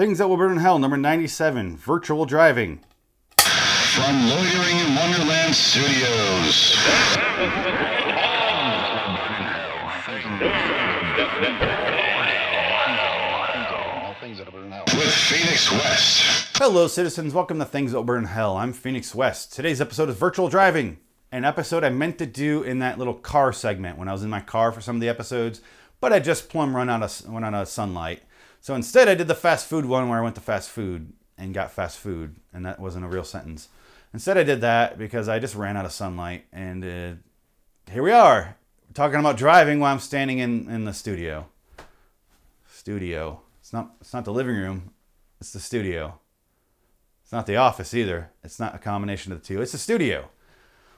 Things that will burn in hell, number 97, virtual driving. From Loitering in Wonderland Studios. With Phoenix West. Hello, citizens. Welcome to Things That Will Burn in Hell. I'm Phoenix West. Today's episode is virtual driving, an episode I meant to do in that little car segment when I was in my car for some of the episodes, but I just plumb run out of went out of sunlight. So instead, I did the fast food one where I went to fast food and got fast food, and that wasn't a real sentence. Instead, I did that because I just ran out of sunlight, and uh, here we are talking about driving while I'm standing in, in the studio. Studio. It's not. It's not the living room. It's the studio. It's not the office either. It's not a combination of the two. It's the studio.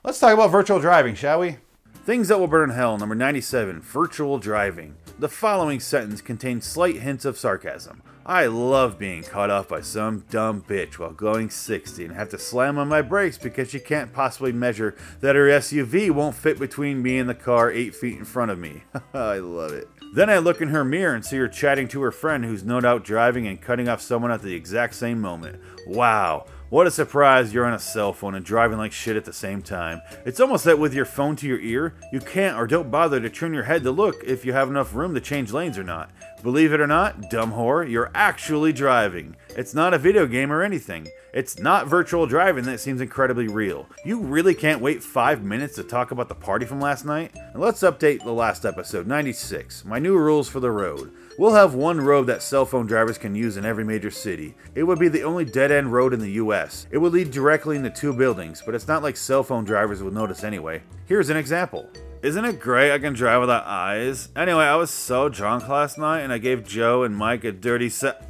Let's talk about virtual driving, shall we? Things that will burn in hell, number 97, virtual driving. The following sentence contains slight hints of sarcasm. I love being caught off by some dumb bitch while going 60 and have to slam on my brakes because she can't possibly measure that her SUV won't fit between me and the car 8 feet in front of me. I love it. Then I look in her mirror and see her chatting to her friend who's no doubt driving and cutting off someone at the exact same moment. Wow, what a surprise you're on a cell phone and driving like shit at the same time. It's almost that with your phone to your ear, you can't or don't bother to turn your head to look if you have enough room to change lanes or not. Believe it or not, dumb whore, you're actually driving. It's not a video game or anything. It's not virtual driving that seems incredibly real. You really can't wait five minutes to talk about the party from last night? And let's update the last episode, 96. My new rules for the road. We'll have one road that cell phone drivers can use in every major city. It would be the only dead end road in the US. It would lead directly into two buildings, but it's not like cell phone drivers would notice anyway. Here's an example. Isn't it great I can drive without eyes? Anyway, I was so drunk last night and I gave Joe and Mike a dirty set.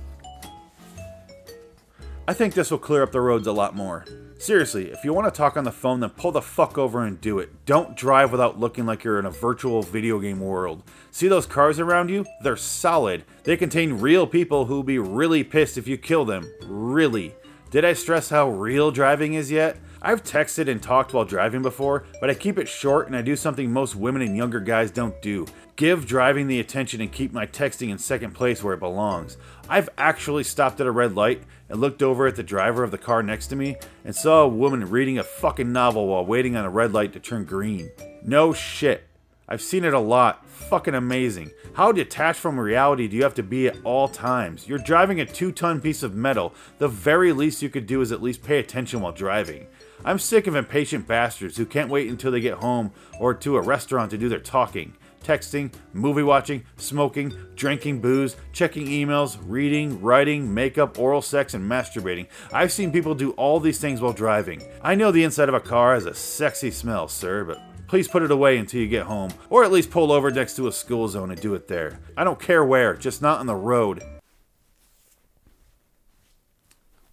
I think this will clear up the roads a lot more. Seriously, if you want to talk on the phone, then pull the fuck over and do it. Don't drive without looking like you're in a virtual video game world. See those cars around you? They're solid. They contain real people who'll be really pissed if you kill them. Really. Did I stress how real driving is yet? I've texted and talked while driving before, but I keep it short and I do something most women and younger guys don't do give driving the attention and keep my texting in second place where it belongs. I've actually stopped at a red light and looked over at the driver of the car next to me and saw a woman reading a fucking novel while waiting on a red light to turn green. No shit. I've seen it a lot. Fucking amazing. How detached from reality do you have to be at all times? You're driving a two ton piece of metal. The very least you could do is at least pay attention while driving. I'm sick of impatient bastards who can't wait until they get home or to a restaurant to do their talking texting, movie watching, smoking, drinking booze, checking emails, reading, writing, makeup, oral sex, and masturbating. I've seen people do all these things while driving. I know the inside of a car has a sexy smell, sir, but please put it away until you get home, or at least pull over next to a school zone and do it there. I don't care where, just not on the road.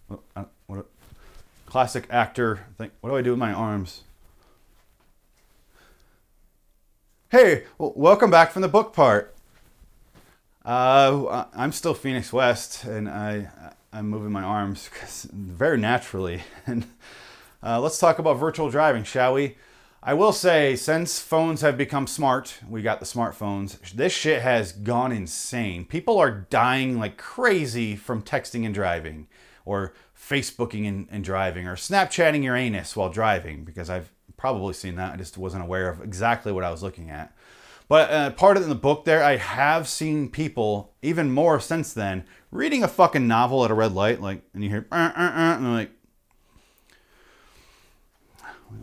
What, uh, what, classic actor thing. What do I do with my arms? Hey, well, welcome back from the book part. Uh, I'm still Phoenix West, and I I'm moving my arms very naturally. And uh, let's talk about virtual driving, shall we? I will say, since phones have become smart, we got the smartphones. This shit has gone insane. People are dying like crazy from texting and driving, or Facebooking and, and driving, or Snapchatting your anus while driving. Because I've probably seen that. I just wasn't aware of exactly what I was looking at. But uh, part of the book there, I have seen people, even more since then, reading a fucking novel at a red light, like, and you hear, uh, uh, uh, and they're like,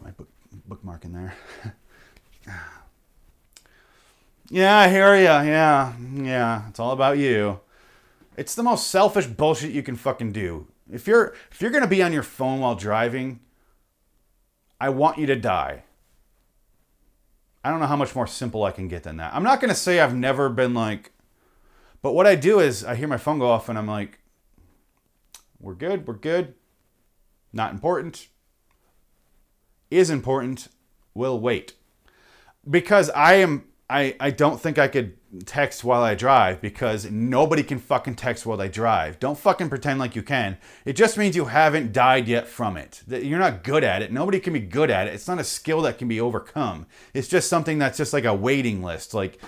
my book, bookmark in there. yeah, I hear ya. Yeah, yeah. It's all about you. It's the most selfish bullshit you can fucking do. If you're if you're gonna be on your phone while driving, I want you to die. I don't know how much more simple I can get than that. I'm not to say I've never been like, but what I do is I hear my phone go off and I'm like, we're good, we're good. Not important. Is important. Will wait. Because I am, I, I don't think I could text while I drive because nobody can fucking text while they drive. Don't fucking pretend like you can. It just means you haven't died yet from it. You're not good at it. Nobody can be good at it. It's not a skill that can be overcome. It's just something that's just like a waiting list. Like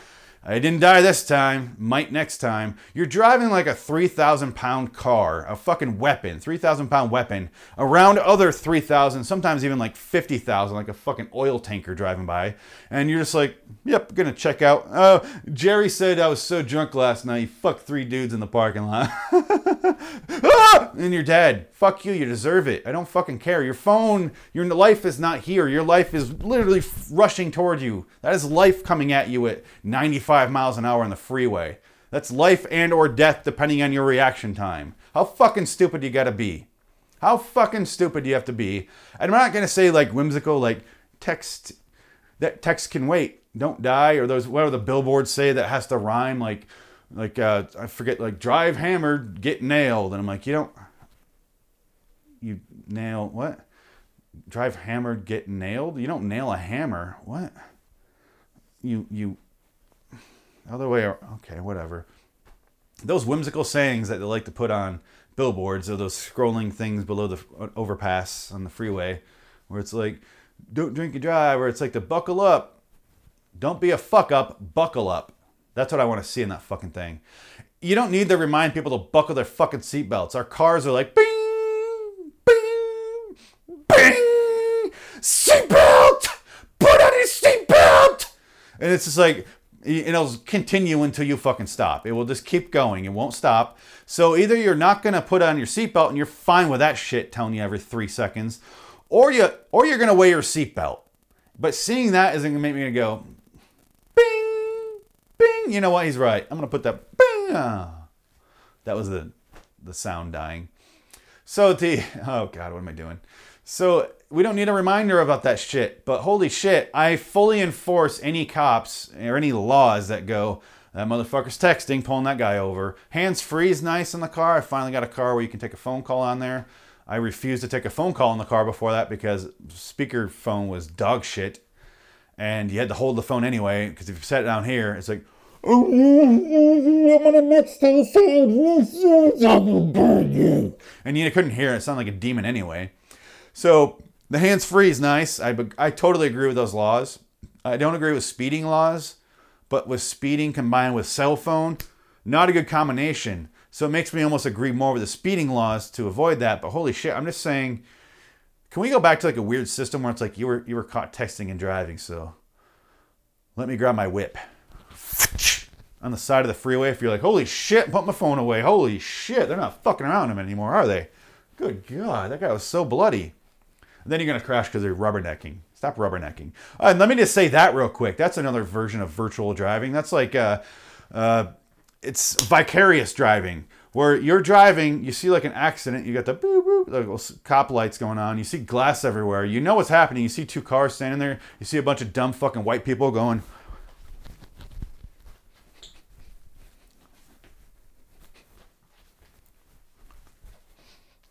I didn't die this time. Might next time. You're driving like a 3,000 pound car, a fucking weapon, 3,000 pound weapon, around other 3,000, sometimes even like 50,000, like a fucking oil tanker driving by. And you're just like, yep, gonna check out. Oh, Jerry said I was so drunk last night. He fucked three dudes in the parking lot. And you're dead. Fuck you. You deserve it. I don't fucking care. Your phone, your life is not here. Your life is literally rushing toward you. That is life coming at you at 95 miles an hour on the freeway. That's life and or death depending on your reaction time. How fucking stupid you gotta be? How fucking stupid you have to be? And I'm not gonna say like whimsical, like text that text can wait, don't die, or those whatever the billboards say that has to rhyme, like like uh, I forget, like drive hammered, get nailed, and I'm like, you don't, you nail what? Drive hammered, get nailed. You don't nail a hammer. What? You you other way. Okay, whatever. Those whimsical sayings that they like to put on billboards or those scrolling things below the overpass on the freeway, where it's like, "Don't drink and drive," or it's like to buckle up. Don't be a fuck up. Buckle up. That's what I want to see in that fucking thing. You don't need to remind people to buckle their fucking seatbelts. Our cars are like, bing, bing, bing, seatbelt, put on your seatbelt. And it's just like, it'll continue until you fucking stop. It will just keep going. It won't stop. So either you're not gonna put on your seatbelt and you're fine with that shit telling you every three seconds, or you or you're gonna wear your seatbelt. But seeing that isn't gonna make me go, You know what? He's right. I'm gonna put that bing. Ah. That was the the sound dying. So the oh god, what am I doing? So we don't need a reminder about that shit. But holy shit, I fully enforce any cops or any laws that go, that motherfucker's texting, pulling that guy over. Hands free is nice in the car. I finally got a car where you can take a phone call on there. I refused to take a phone call in the car before that because speaker phone was dog shit. And you had to hold the phone anyway, because if you set it down here, it's like, I'm gonna next time and you couldn't hear it. It sounded like a demon anyway. So the hands free is nice. I, I totally agree with those laws. I don't agree with speeding laws, but with speeding combined with cell phone, not a good combination. So it makes me almost agree more with the speeding laws to avoid that. But holy shit, I'm just saying, can we go back to like a weird system where it's like you were you were caught texting and driving, so let me grab my whip on the side of the freeway. If you're like, holy shit, put my phone away. Holy shit, they're not fucking around him anymore, are they? Good God, that guy was so bloody. And then you're going to crash because they're rubbernecking. Stop rubbernecking. Uh, and let me just say that real quick. That's another version of virtual driving. That's like, uh, uh, it's vicarious driving, where you're driving, you see like an accident, you got the boop boop, like cop lights going on, you see glass everywhere, you know what's happening, you see two cars standing there, you see a bunch of dumb fucking white people going,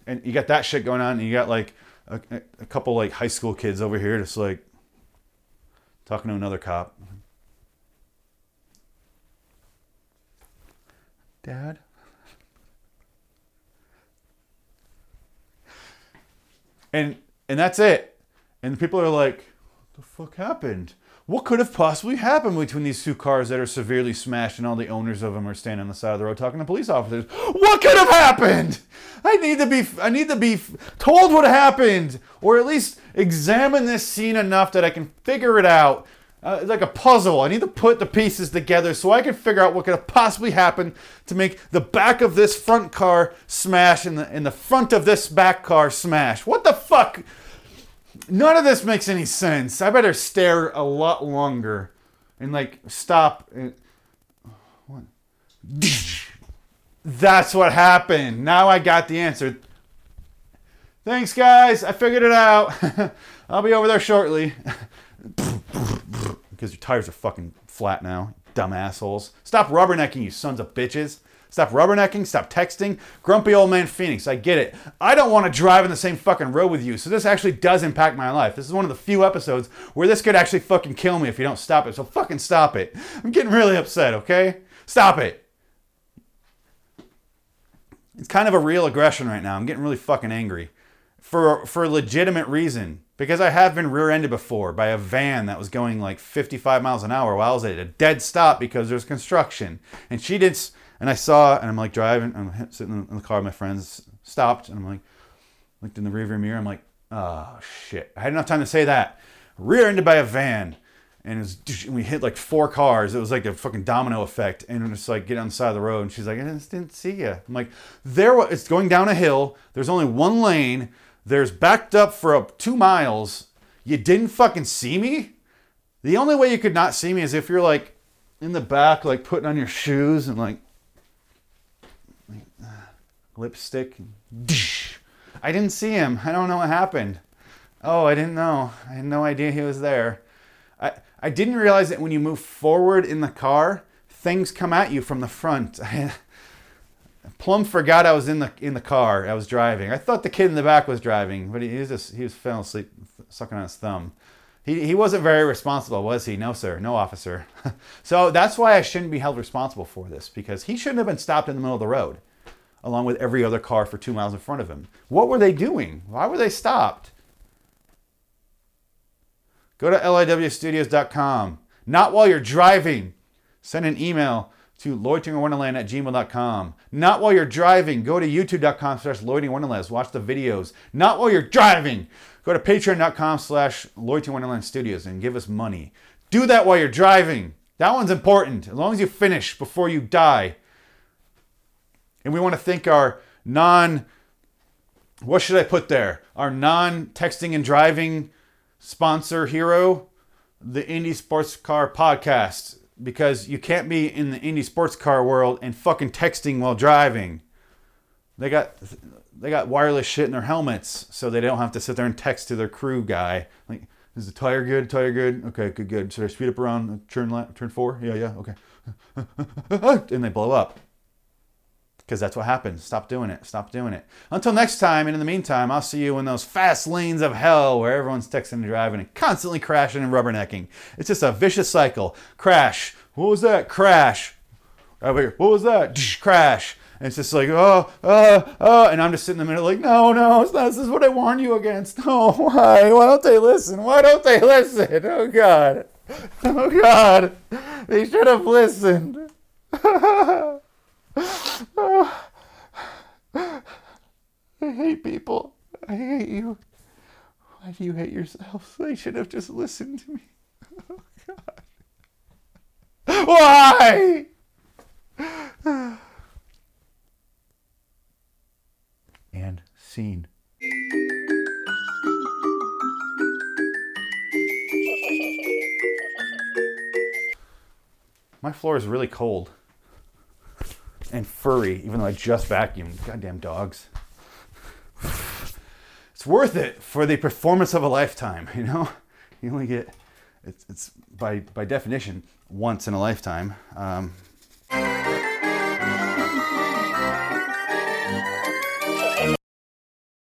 and you got that shit going on, and you got like a, a couple like high school kids over here just like talking to another cop. Dad? And and that's it. And people are like, what the fuck happened? What could have possibly happened between these two cars that are severely smashed and all the owners of them are standing on the side of the road talking to police officers? What could have happened? I need to be I need to be told what happened or at least examine this scene enough that I can figure it out. Uh, like a puzzle. I need to put the pieces together so I can figure out what could have possibly happened to make the back of this front car smash and the, and the front of this back car smash. What the fuck? None of this makes any sense. I better stare a lot longer and like stop. And, what? That's what happened. Now I got the answer. Thanks, guys. I figured it out. I'll be over there shortly. because your tires are fucking flat now, dumb assholes. Stop rubbernecking, you sons of bitches. Stop rubbernecking, stop texting. Grumpy old man Phoenix, I get it. I don't want to drive in the same fucking road with you, so this actually does impact my life. This is one of the few episodes where this could actually fucking kill me if you don't stop it, so fucking stop it. I'm getting really upset, okay? Stop it. It's kind of a real aggression right now. I'm getting really fucking angry. For, for a legitimate reason. because I have been rear-ended before by a van that was going like 55 miles an hour while I was at a dead stop because there's construction. And she did, s- and I saw, and I'm like driving, I'm sitting in the car, my friends stopped, and I'm like, looked in the rearview mirror, I'm like, oh shit. I had enough time to say that. Rear-ended by a van. And, was, and we hit like four cars. It was like a fucking domino effect. And it was like get on the side of the road. And she's like, I just didn't see you. I'm like, there. It's going down a hill. There's only one lane. There's backed up for up two miles. You didn't fucking see me. The only way you could not see me is if you're like in the back, like putting on your shoes and like, lipstick. I didn't see him. I don't know what happened. Oh, I didn't know. I had no idea he was there. I, I didn't realize that when you move forward in the car, things come at you from the front. I plum forgot I was in the in the car. I was driving. I thought the kid in the back was driving, but he, he was just he was falling asleep, sucking on his thumb. He, he wasn't very responsible, was he? No, sir. No, officer. so that's why I shouldn't be held responsible for this because he shouldn't have been stopped in the middle of the road, along with every other car for two miles in front of him. What were they doing? Why were they stopped? Go to liwstudios.com. Not while you're driving. Send an email to loiteringinwonderland at gmail.com. Not while you're driving. Go to youtube.com slash loiteringinwonderland. Watch the videos. Not while you're driving. Go to patreon.com slash studios and give us money. Do that while you're driving. That one's important. As long as you finish before you die. And we want to thank our non, what should I put there? Our non texting and driving sponsor hero, the Indy Sports Car Podcast, because you can't be in the Indy sports car world and fucking texting while driving. They got they got wireless shit in their helmets, so they don't have to sit there and text to their crew guy. Like, is the tire good? Tire good? Okay, good, good. Should I speed up around turn left, turn four? Yeah, yeah, okay. and they blow up because that's what happens. Stop doing it. Stop doing it. Until next time, and in the meantime, I'll see you in those fast lanes of hell where everyone's texting and driving and constantly crashing and rubbernecking. It's just a vicious cycle. Crash. What was that? Crash. Over here. What was that? Crash. And it's just like, oh, oh, oh. And I'm just sitting in the middle like, no, no, it's not. This is what I warned you against. No, oh, why? Why don't they listen? Why don't they listen? Oh, God. Oh, God. They should have listened. I hate people. I hate you. You hate yourself? They should have just listened to me. Oh, God. Why? and scene. My floor is really cold and furry, even though I just vacuumed. Goddamn dogs. It's worth it for the performance of a lifetime, you know? You only get, it's, it's by, by definition, once in a lifetime. Um,